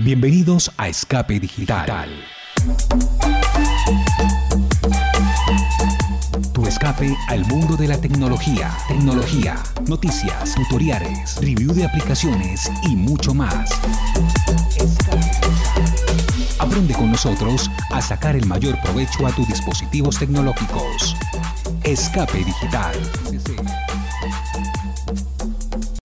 Bienvenidos a Escape Digital. Tu escape al mundo de la tecnología, tecnología, noticias, tutoriales, review de aplicaciones y mucho más. Aprende con nosotros a sacar el mayor provecho a tus dispositivos tecnológicos. Escape Digital.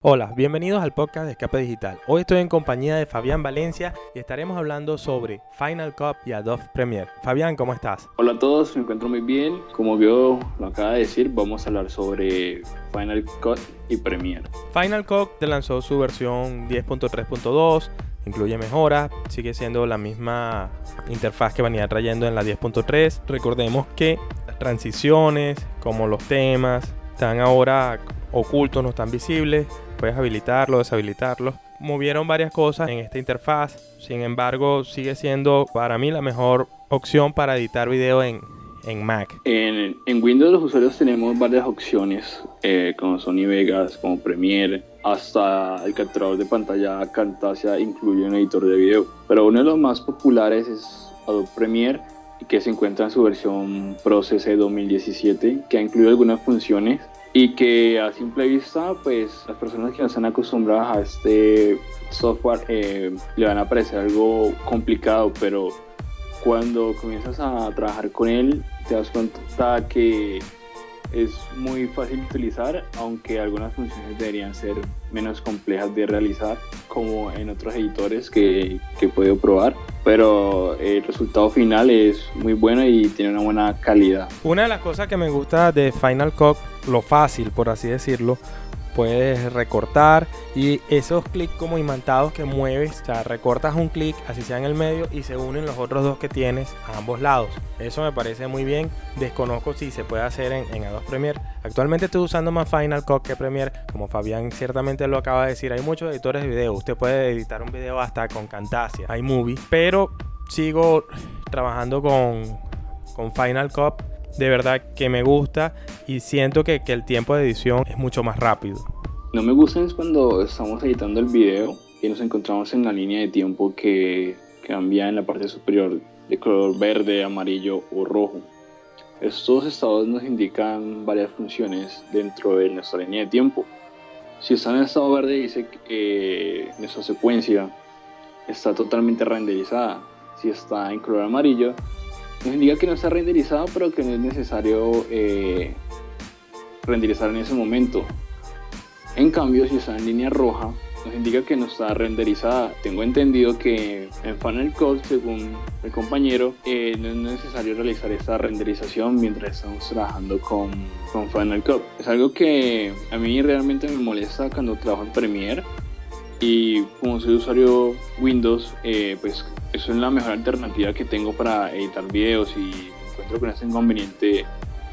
Hola, bienvenidos al podcast de Escape Digital. Hoy estoy en compañía de Fabián Valencia y estaremos hablando sobre Final Cut y Adobe Premiere. Fabián, ¿cómo estás? Hola a todos, me encuentro muy bien. Como yo lo acaba de decir, vamos a hablar sobre Final Cut y Premiere. Final Cut te lanzó su versión 10.3.2, incluye mejoras, sigue siendo la misma interfaz que venía trayendo en la 10.3. Recordemos que las transiciones, como los temas, están ahora ocultos, no están visibles puedes habilitarlo, deshabilitarlo. Movieron varias cosas en esta interfaz, sin embargo sigue siendo para mí la mejor opción para editar video en, en Mac. En, en, Windows los usuarios tenemos varias opciones, eh, como Sony Vegas, como Premiere, hasta el capturador de pantalla Camtasia incluye un editor de video. Pero uno de los más populares es Adobe Premiere, que se encuentra en su versión Pro CC 2017, que ha incluido algunas funciones y que a simple vista, pues las personas que no están acostumbradas a este software eh, le van a parecer algo complicado, pero cuando comienzas a trabajar con él, te das cuenta que es muy fácil de utilizar, aunque algunas funciones deberían ser menos complejas de realizar, como en otros editores que, que he podido probar. Pero el resultado final es muy bueno y tiene una buena calidad. Una de las cosas que me gusta de Final Cut, lo fácil por así decirlo, puedes recortar y esos clics como imantados que mueves, o sea, recortas un clic, así sea en el medio y se unen los otros dos que tienes a ambos lados. Eso me parece muy bien. Desconozco si se puede hacer en, Adobe Premiere. Actualmente estoy usando más Final Cut que Premiere. Como Fabián ciertamente lo acaba de decir, hay muchos editores de video. Usted puede editar un video hasta con Camtasia, iMovie, pero sigo trabajando con, con Final Cut de verdad que me gusta y siento que, el tiempo de edición es mucho más rápido. No me gusta es cuando estamos editando el video y nos encontramos en la línea de tiempo que cambia en la parte superior de color verde, amarillo o rojo. Estos estados nos indican varias funciones dentro de nuestra línea de tiempo. Si está en estado verde dice que nuestra secuencia está totalmente renderizada. Si está en color amarillo nos indica que no está renderizado, pero que no es necesario eh, renderizar en ese momento. En cambio, si está en línea roja, nos indica que no está renderizada. Tengo entendido que en Final Cut, según el compañero, eh, no es necesario realizar esta renderización mientras estamos trabajando con, con Final Cut. Es algo que a mí realmente me molesta cuando trabajo en Premiere y como soy usuario Windows, eh, pues eso es la mejor alternativa que tengo para editar videos y encuentro con ese inconveniente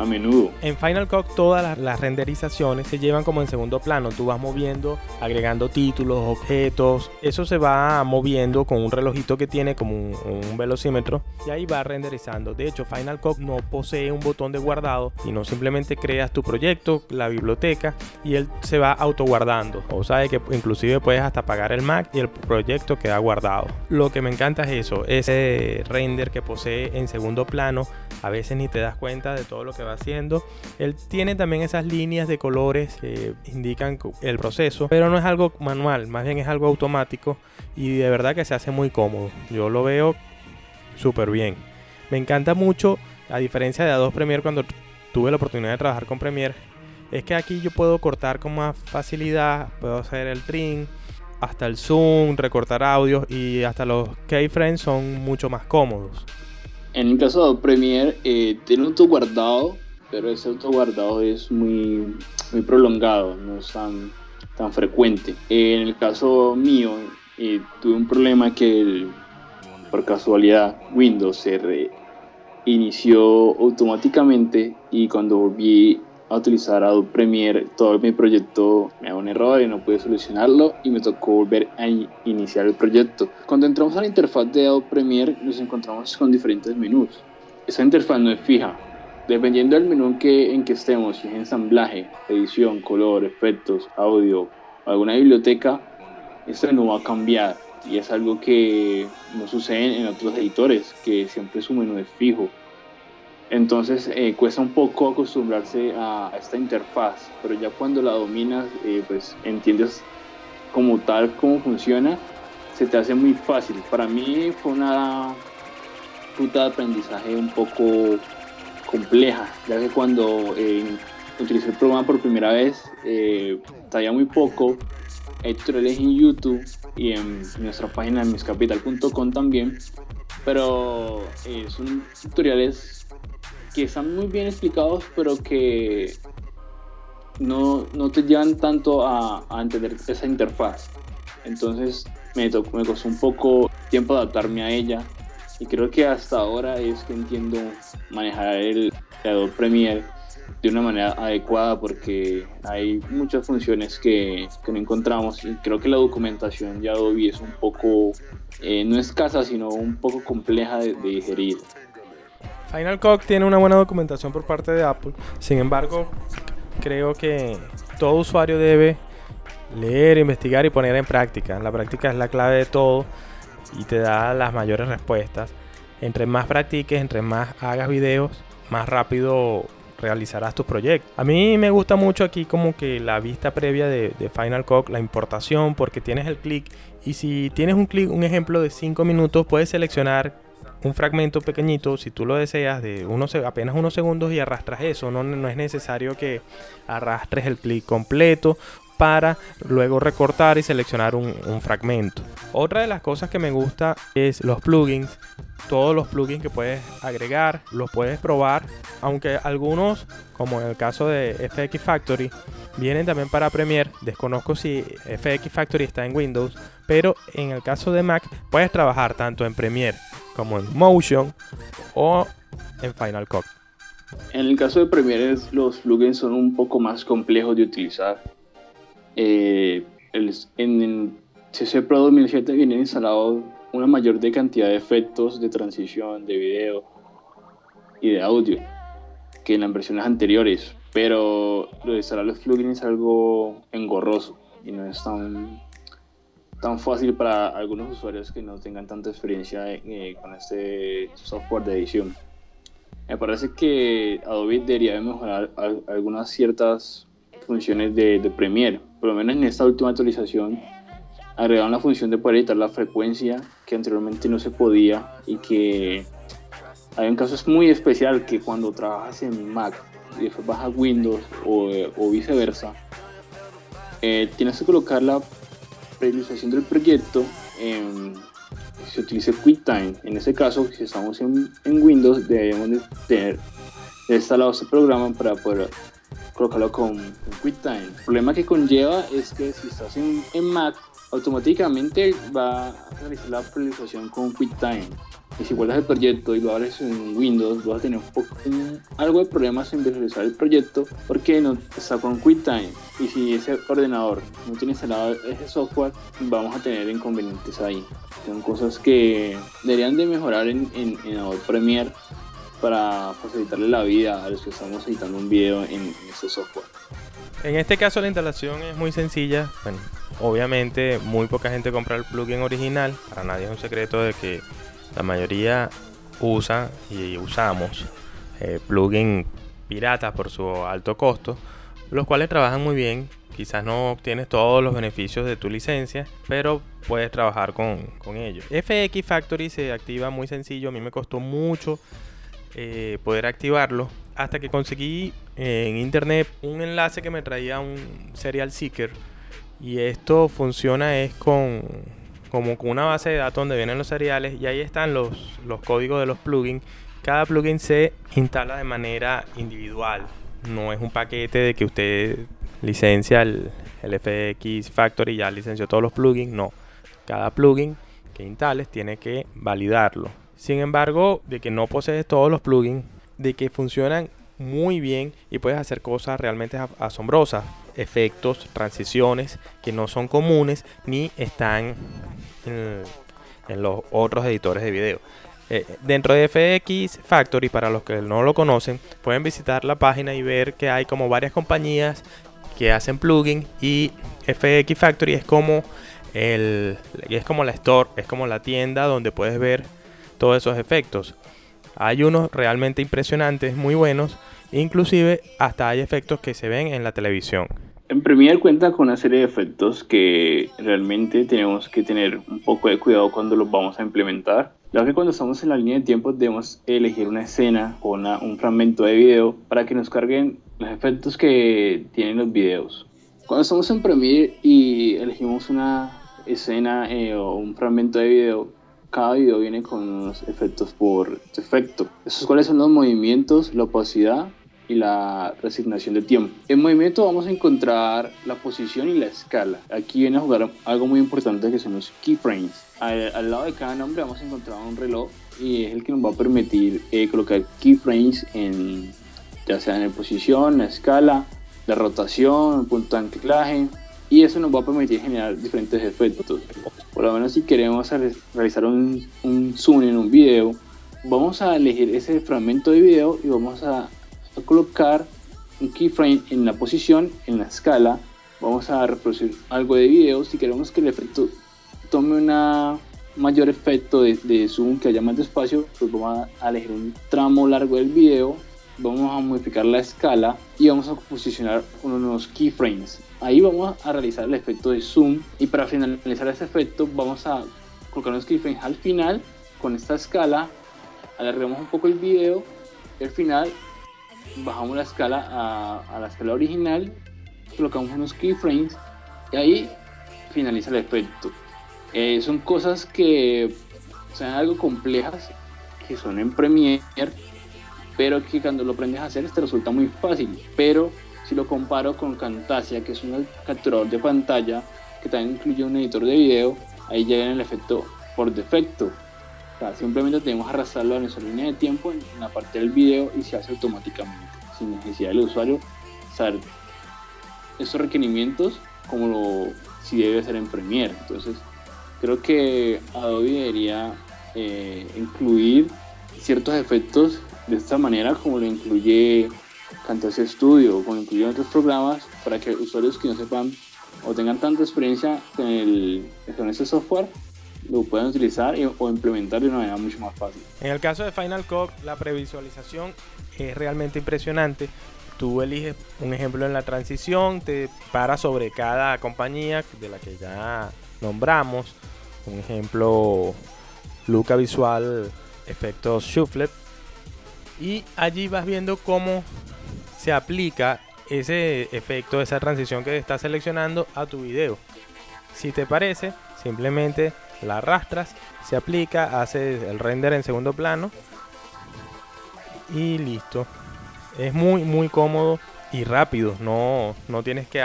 a menudo. En Final Cut todas las, renderizaciones se llevan como en segundo plano. Tú vas moviendo, agregando títulos, objetos. Eso se va moviendo con un relojito que tiene como un, velocímetro y ahí va renderizando. De hecho, Final Cut no posee un botón de guardado y no simplemente creas tu proyecto, la biblioteca y él se va autoguardando. O sea que inclusive puedes hasta apagar el Mac y el proyecto queda guardado. Lo que me encanta es eso, ese render que posee en segundo plano. A veces ni te das cuenta de todo lo que va haciendo. Él tiene también esas líneas de colores que indican el proceso, pero no es algo manual, más bien es algo automático y de verdad que se hace muy cómodo. Yo lo veo súper bien. Me encanta mucho, a diferencia de Adobe Premiere cuando tuve la oportunidad de trabajar con Premiere, es que aquí yo puedo cortar con más facilidad, puedo hacer el trim, hasta el zoom, recortar audios y hasta los keyframes son mucho más cómodos. En el caso de Premiere, eh, tiene un auto guardado, pero ese auto guardado es muy, muy prolongado, no es tan, tan frecuente. en el caso mío, eh, tuve un problema que por casualidad Windows se reinició automáticamente y cuando volví a utilizar Adobe Premiere, todo mi proyecto me da un error y no pude solucionarlo y me tocó volver a iniciar el proyecto. Cuando entramos a la interfaz de Adobe Premiere nos encontramos con diferentes menús. Esa interfaz no es fija. Dependiendo del menú en que, en que estemos, si es ensamblaje, edición, color, efectos, audio, alguna biblioteca, este menú va a cambiar. y es algo que no sucede en otros editores, que siempre su menú es fijo. Entonces eh, cuesta un poco acostumbrarse a, esta interfaz, pero ya cuando la dominas, eh, pues entiendes como tal cómo funciona, se te hace muy fácil. Para mí fue una ruta de aprendizaje un poco compleja, ya que cuando eh, utilicé el programa por primera vez, sabía muy poco, hay tutoriales en YouTube y en nuestra página miscapital.com también, pero son tutoriales que están muy bien explicados, pero que no, no te llevan tanto a, a, entender esa interfaz. Entonces me, me costó un poco tiempo adaptarme a ella y creo que hasta ahora es que entiendo manejar el Adobe Premiere de una manera adecuada porque hay muchas funciones que, que no encontramos y creo que la documentación de Adobe es un poco, eh, no escasa, sino un poco compleja de, de digerir. Final Cut tiene una buena documentación por parte de Apple. Sin embargo, creo que todo usuario debe leer, investigar y poner en práctica. La práctica es la clave de todo y te da las mayores respuestas. Entre más practiques, entre más hagas videos, más rápido realizarás tus proyectos. A mí me gusta mucho aquí como que la vista previa de, Final Cut, la importación, porque tienes el clic y si tienes un clic, un ejemplo de 5 minutos, puedes seleccionar un fragmento pequeñito, si tú lo deseas, de unos, apenas unos segundos y arrastras eso. No, no es necesario que arrastres el clic completo para luego recortar y seleccionar un, fragmento. Otra de las cosas que me gusta es los plugins. Todos los plugins que puedes agregar, los puedes probar. Aunque algunos, como en el caso de FX Factory, vienen también para Premiere. Desconozco si FX Factory está en Windows, pero en el caso de Mac puedes trabajar tanto en Premiere como en Motion o en Final Cut. En el caso de Premiere los plugins son un poco más complejos de utilizar. Eh, en, en CC Pro 2007 viene instalado una mayor cantidad de efectos de transición de video y de audio que en las versiones anteriores, pero lo de instalar los plugins es algo engorroso y no es tan tan fácil para algunos usuarios que no tengan tanta experiencia eh, con este software de edición. Me parece que Adobe debería mejorar algunas ciertas funciones de, Premiere. Por lo menos en esta última actualización agregaron la función de poder editar la frecuencia que anteriormente no se podía y que hay un caso muy especial que cuando trabajas en Mac y después vas a Windows o, viceversa, eh, tienes que colocar la realización del proyecto se utiliza QuickTime. En ese caso, si estamos en, Windows, debemos de tener instalado este programa para poder colocarlo con, QuickTime. El problema que conlleva es que si estás en, en Mac, automáticamente va a realizar la actualización con QuickTime y si vuelves el proyecto y lo abres en Windows, vas a tener algo de problemas en visualizar el proyecto porque no está con QuickTime. Y si ese ordenador no tiene instalado ese software, vamos a tener inconvenientes ahí. Son cosas que deberían de mejorar en, en, Adobe Premiere para facilitarle la vida a los que estamos editando un video en, este software. En este caso la instalación es muy sencilla. Bueno, obviamente muy poca gente compra el plugin original. Para nadie es un secreto de que la mayoría usa y usamos eh, plugins piratas por su alto costo, los cuales trabajan muy bien. Quizás no obtienes todos los beneficios de tu licencia, pero puedes trabajar con, ellos. FX Factory se activa muy sencillo. A mí me costó mucho eh, poder activarlo hasta que conseguí en internet un enlace que me traía un serial seeker. Y esto funciona es con como con una base de datos donde vienen los seriales y ahí están los, los códigos de los plugins. Cada plugin se instala de manera individual. No es un paquete de que usted licencia el, el FX Factory y ya licenció todos los plugins. No. Cada plugin que instales tiene que validarlo. Sin embargo, de que no posees todos los plugins, de que funcionan muy bien y puedes hacer cosas realmente asombrosas, efectos, transiciones que no son comunes ni están en, los otros editores de video. Eh, dentro de FX Factory, para los que no lo conocen, pueden visitar la página y ver que hay como varias compañías que hacen plugins y FX Factory es como el, es como la store, es como la tienda donde puedes ver todos esos efectos. Hay unos realmente impresionantes, muy buenos, inclusive hasta hay efectos que se ven en la televisión. En Premiere cuenta con una serie de efectos que realmente tenemos que tener un poco de cuidado cuando los vamos a implementar. Ya que cuando estamos en la línea de tiempo debemos elegir una escena o un fragmento de video para que nos carguen los efectos que tienen los videos. Cuando estamos en Premiere y elegimos una escena eh, o un fragmento de video, cada video viene con unos efectos por defecto. Esos cuáles son los movimientos, la opacidad y la resignación de tiempo. En movimiento vamos a encontrar la posición y la escala. Aquí viene a jugar algo muy importante que son los keyframes. Al, lado de cada nombre vamos a encontrar un reloj y es el que nos va a permitir eh, colocar keyframes en ya sea en posición, la escala, la rotación, el punto de anclaje y eso nos va a permitir generar diferentes efectos. Por lo menos si queremos realizar un, zoom en un video, vamos a elegir ese fragmento de video y vamos a, a colocar un keyframe en la posición, en la escala. Vamos a reproducir algo de video. Si queremos que el efecto tome un mayor efecto de, de, zoom, que haya más espacio, pues vamos a elegir un tramo largo del video vamos a modificar la escala y vamos a posicionar unos keyframes. Ahí vamos a realizar el efecto de zoom y para finalizar ese efecto vamos a colocar unos keyframes al final con esta escala, alargamos un poco el video al final bajamos la escala a, la escala original, colocamos unos keyframes y ahí finaliza el efecto. Eh, son cosas que son algo complejas que son en Premiere pero que cuando lo aprendes a hacer te resulta muy fácil. Pero si lo comparo con Camtasia, que es un capturador de pantalla que también incluye un editor de video, ahí llega el efecto por defecto. O sea, simplemente tenemos que arrastrarlo a nuestra línea de tiempo en la parte del video y se hace automáticamente, sin necesidad del usuario saber esos requerimientos como si debe ser en Premiere. Entonces, creo que Adobe debería eh, incluir ciertos efectos de esta manera como lo incluye Camtasia Studio como lo incluye otros programas para que usuarios que no sepan o tengan tanta experiencia con, el, con este software lo puedan utilizar o implementar de una manera mucho más fácil. En el caso de Final Cut, la previsualización es realmente impresionante. Tú eliges un ejemplo en la transición, te para sobre cada compañía de la que ya nombramos. Un ejemplo, Luca Visual Efectos Shufflet y allí vas viendo cómo se aplica ese efecto, esa transición que estás seleccionando a tu video. Si te parece, simplemente la arrastras, se aplica, hace el render en segundo plano y listo. Es muy muy cómodo y rápido, no, no tienes que,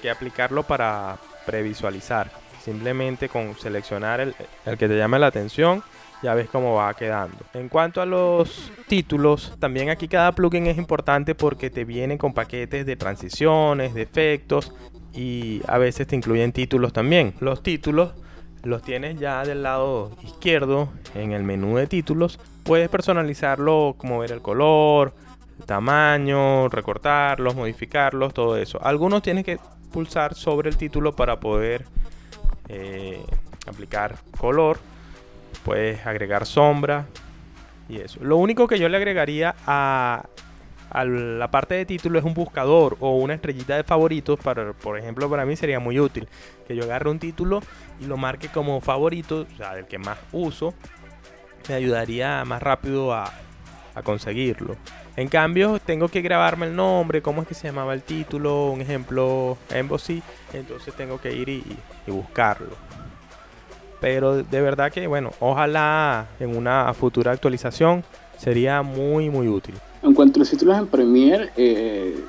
que aplicarlo para previsualizar. Simplemente con seleccionar el, el que te llame la atención ya ves cómo va quedando. En cuanto a los títulos, también aquí cada plugin es importante porque te viene con paquetes de transiciones, de efectos y a veces te incluyen títulos también. Los títulos los tienes ya del lado izquierdo en el menú de títulos. Puedes personalizarlo como ver el color, tamaño, recortarlos, modificarlos, todo eso. Algunos tienes que pulsar sobre el título para poder eh, aplicar color puedes agregar sombra y eso. Lo único que yo le agregaría a, la parte de título es un buscador o una estrellita de favoritos. Para, por ejemplo, para mí sería muy útil que yo agarre un título y lo marque como favorito, o sea, el que más uso. Me ayudaría más rápido a, conseguirlo. En cambio, tengo que grabarme el nombre, cómo es que se llamaba el título, un ejemplo, Embassy. Entonces tengo que ir y buscarlo. Pero de verdad que, bueno, ojalá en una futura actualización sería muy, muy útil. En cuanto a los títulos en Premiere, eh,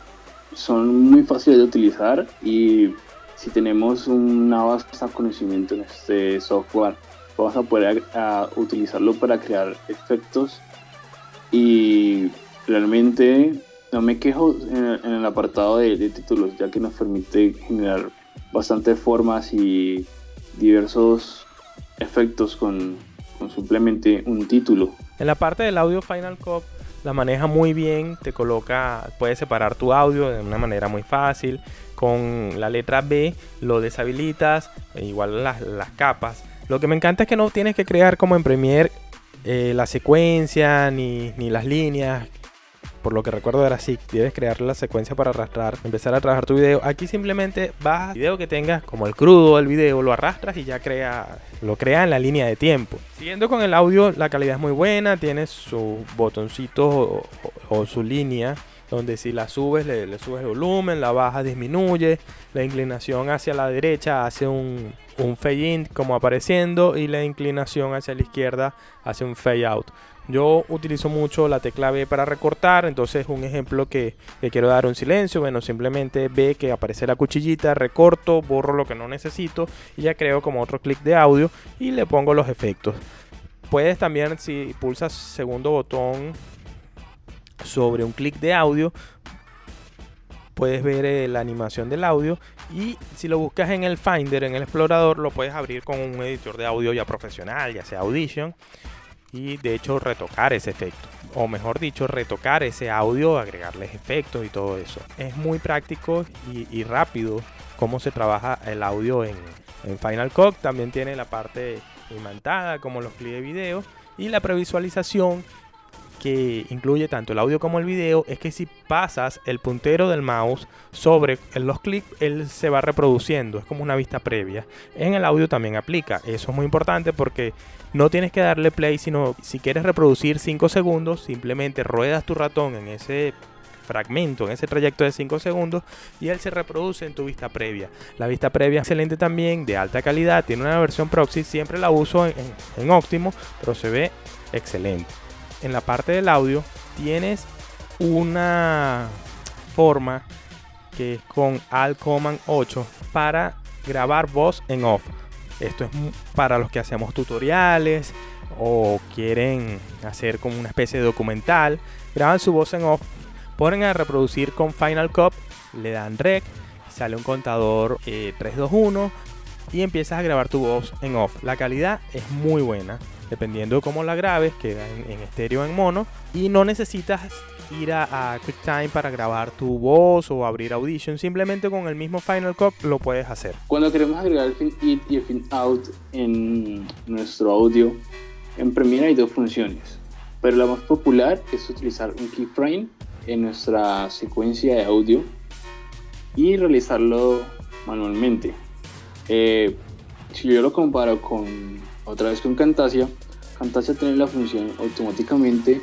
son muy fáciles de utilizar y si tenemos una de conocimiento en este software, vamos a poder utilizarlo para crear efectos y realmente no me quejo en, el apartado de, de, títulos, ya que nos permite generar bastantes formas y diversos efectos con, simplemente un título. En la parte del audio Final Cut la maneja muy bien, te coloca, puedes separar tu audio de una manera muy fácil. Con la letra B lo deshabilitas, e igual las, capas. Lo que me encanta es que no tienes que crear como en Premiere eh, la secuencia ni, ni las líneas por lo que recuerdo era así, debes crear la secuencia para arrastrar, empezar a trabajar tu video. Aquí simplemente vas al video que tengas, como el crudo del video, lo arrastras y ya crea, lo crea en la línea de tiempo. Siguiendo con el audio, la calidad es muy buena, tiene sus botoncitos o, su línea donde si la subes le, le, subes el volumen, la bajas disminuye, la inclinación hacia la derecha hace un, un fade in como apareciendo y la inclinación hacia la izquierda hace un fade out. Yo utilizo mucho la tecla B para recortar, entonces un ejemplo que, quiero dar un silencio, bueno, simplemente ve que aparece la cuchillita, recorto, borro lo que no necesito y ya creo como otro clic de audio y le pongo los efectos. Puedes también, si pulsas segundo botón sobre un clic de audio, puedes ver eh, la animación del audio y si lo buscas en el Finder, en el explorador, lo puedes abrir con un editor de audio ya profesional, ya sea Audition y de hecho retocar ese efecto. O mejor dicho, retocar ese audio, agregarles efectos y todo eso. Es muy práctico y, rápido cómo se trabaja el audio en, Final Cut. También tiene la parte imantada como los clips de video y la previsualización que incluye tanto el audio como el video es que si pasas el puntero del mouse sobre los clics, él se va reproduciendo. Es como una vista previa. En el audio también aplica. Eso es muy importante porque no tienes que darle play, sino si quieres reproducir 5 segundos, simplemente ruedas tu ratón en ese fragmento, en ese trayecto de 5 segundos y él se reproduce en tu vista previa. La vista previa excelente también, de alta calidad, tiene una versión proxy, siempre la uso en, Optimo, pero se ve excelente en la parte del audio tienes una forma que es con Alt Command 8 para grabar voz en off. Esto es para los que hacemos tutoriales o quieren hacer como una especie de documental. Graban su voz en off, ponen a reproducir con Final Cut, le dan rec, sale un contador 321 eh, y empiezas a grabar tu voz en off. La calidad es muy buena dependiendo de cómo la grabes, queda en, estéreo o en mono y no necesitas ir a, QuickTime para grabar tu voz o abrir Audition, simplemente con el mismo Final Cut lo puedes hacer. Cuando queremos agregar el fin in y el fin out en nuestro audio, en Premiere hay dos funciones, pero la más popular es utilizar un keyframe en nuestra secuencia de audio y realizarlo manualmente. Eh, si yo lo comparo con otra vez con Camtasia, Camtasia tiene la función automáticamente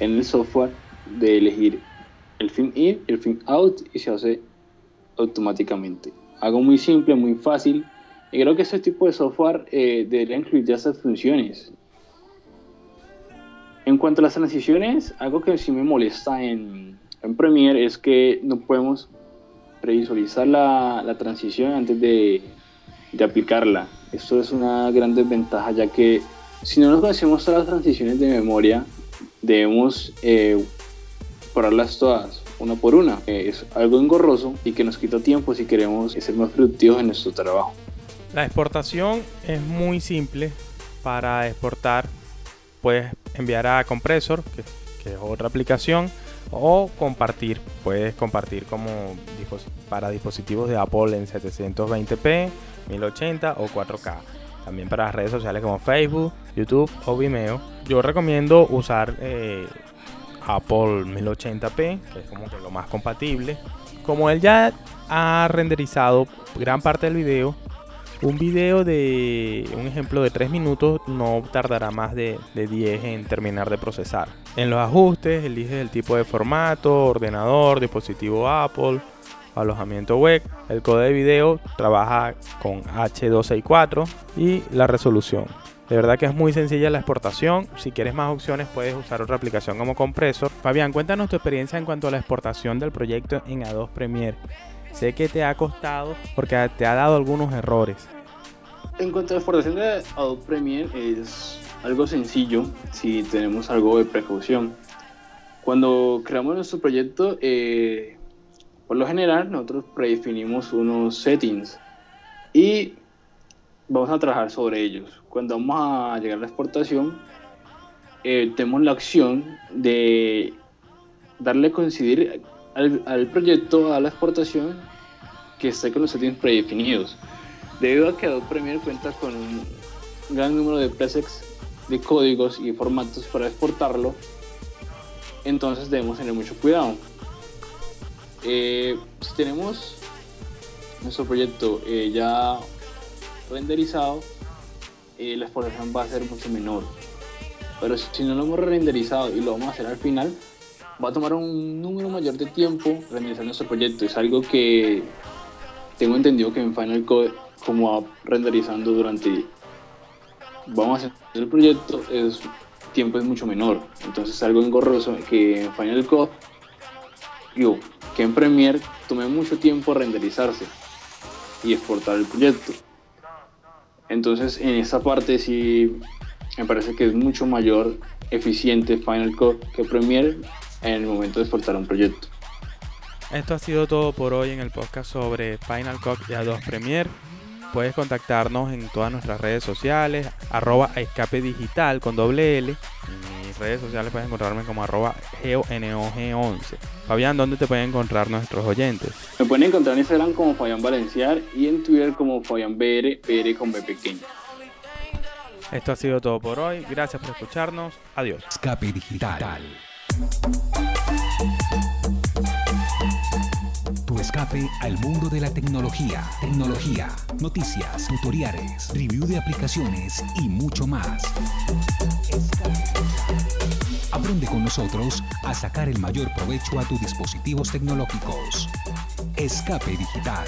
en el software de elegir el fin in el fin out y se hace automáticamente. Algo muy simple, muy fácil. Y creo que ese tipo de software eh, debería incluir ya esas funciones. En cuanto a las transiciones, algo que sí me molesta en, Premiere es que no podemos previsualizar la transición antes de, de aplicarla. Esto es una gran desventaja ya que si no nos conocemos todas las transiciones de memoria, debemos eh, probarlas todas una por una. es algo engorroso y que nos quita tiempo si queremos ser más productivos en nuestro trabajo. La exportación es muy simple. Para exportar puedes enviar a Compressor, que, que es otra aplicación, o compartir. Puedes compartir como para dispositivos de Apple en 720p 1080 o 4K. También para redes sociales como Facebook, YouTube o Vimeo. Yo recomiendo usar eh, Apple 1080p, que es como que lo más compatible. Como él ya ha renderizado gran parte del video, un video de un ejemplo de 3 minutos no tardará más de, de 10 en terminar de procesar. En los ajustes eliges el tipo de formato, ordenador, dispositivo Apple, alojamiento web. El código de video trabaja con H264 y la resolución. De verdad que es muy sencilla la exportación. Si quieres más opciones puedes usar otra aplicación como Compressor. Fabián, cuéntanos tu experiencia en cuanto a la exportación del proyecto en Adobe Premiere. Sé que te ha costado porque te ha dado algunos errores. En cuanto a la exportación de Adobe Premiere es algo sencillo si tenemos algo de precaución. Cuando creamos nuestro proyecto eh, por lo general, nosotros predefinimos unos settings y vamos a trabajar sobre ellos. Cuando vamos a llegar a la exportación, eh, tenemos la opción de darle coincidir al, al, proyecto, a la exportación, que esté con los settings predefinidos. Debido a que Adobe Premiere cuenta con un gran número de presets de códigos y formatos para exportarlo, entonces debemos tener mucho cuidado. Eh, si tenemos nuestro proyecto eh, ya renderizado, eh, la exportación va a ser mucho menor. Pero si no lo hemos renderizado y lo vamos a hacer al final, va a tomar un número mayor de tiempo renderizar nuestro proyecto. Es algo que tengo entendido que en Final Code, como va renderizando durante, vamos a hacer el proyecto, el tiempo es mucho menor. Entonces es algo engorroso que en Final Code, digo, que en Premiere tome mucho tiempo renderizarse y exportar el proyecto. Entonces en esta parte sí me parece que es mucho mayor eficiente Final Cut que Premiere en el momento de exportar un proyecto. Esto ha sido todo por hoy en el podcast sobre Final Cut y Adobe Premiere. Puedes contactarnos en todas nuestras redes sociales, arroba escape digital con doble L. En mis redes sociales puedes encontrarme como arroba geonog11. Fabián, ¿dónde te pueden encontrar nuestros oyentes? Me pueden encontrar en Instagram como Fabián Valenciar y en Twitter como Fabián BR, BR con B pequeña. Esto ha sido todo por hoy. Gracias por escucharnos. Adiós. Escape digital. Tu escape al mundo de la tecnología, tecnología, noticias, tutoriales, review de aplicaciones y mucho más. Aprende con nosotros a sacar el mayor provecho a tus dispositivos tecnológicos. Escape digital.